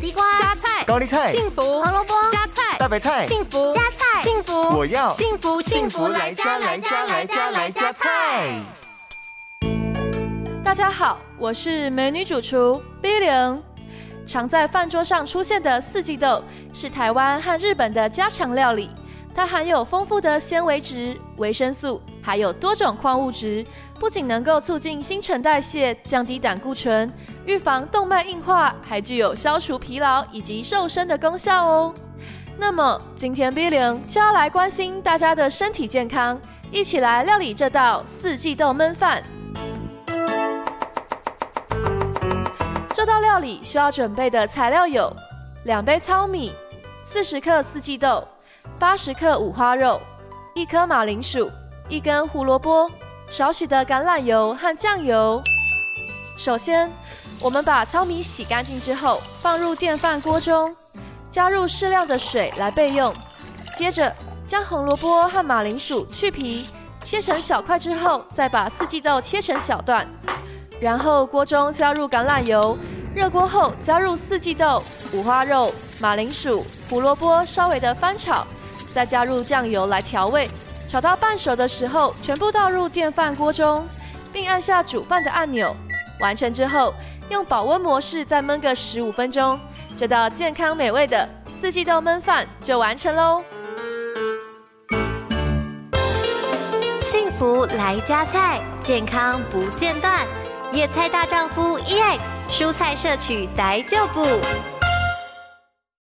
地瓜、加菜、高丽菜、幸福、胡萝卜、加菜、大白菜、幸福、加菜、幸福，我要幸福幸福来加来加来加来加菜。大家好，我是美女主厨 B 零。常在饭桌上出现的四季豆是台湾和日本的家常料理，它含有丰富的纤维质、维生素，还有多种矿物质，不仅能够促进新陈代谢、降低胆固醇、预防动脉硬化，还具有消除疲劳以及瘦身的功效哦。那么今天 B 零就要来关心大家的身体健康，一起来料理这道四季豆焖饭。这道料理需要准备的材料有：两杯糙米、四十克四季豆、八十克五花肉、一颗马铃薯、一根胡萝卜、少许的橄榄油和酱油。首先，我们把糙米洗干净之后，放入电饭锅中，加入适量的水来备用。接着，将红萝卜和马铃薯去皮，切成小块之后，再把四季豆切成小段。然后锅中加入橄榄油，热锅后加入四季豆、五花肉、马铃薯、胡萝卜，稍微的翻炒，再加入酱油来调味。炒到半熟的时候，全部倒入电饭锅中，并按下煮饭的按钮。完成之后，用保温模式再焖个十五分钟，这道健康美味的四季豆焖饭就完成喽。幸福来加菜，健康不间断。野菜大丈夫 EX，蔬菜摄取逮就补。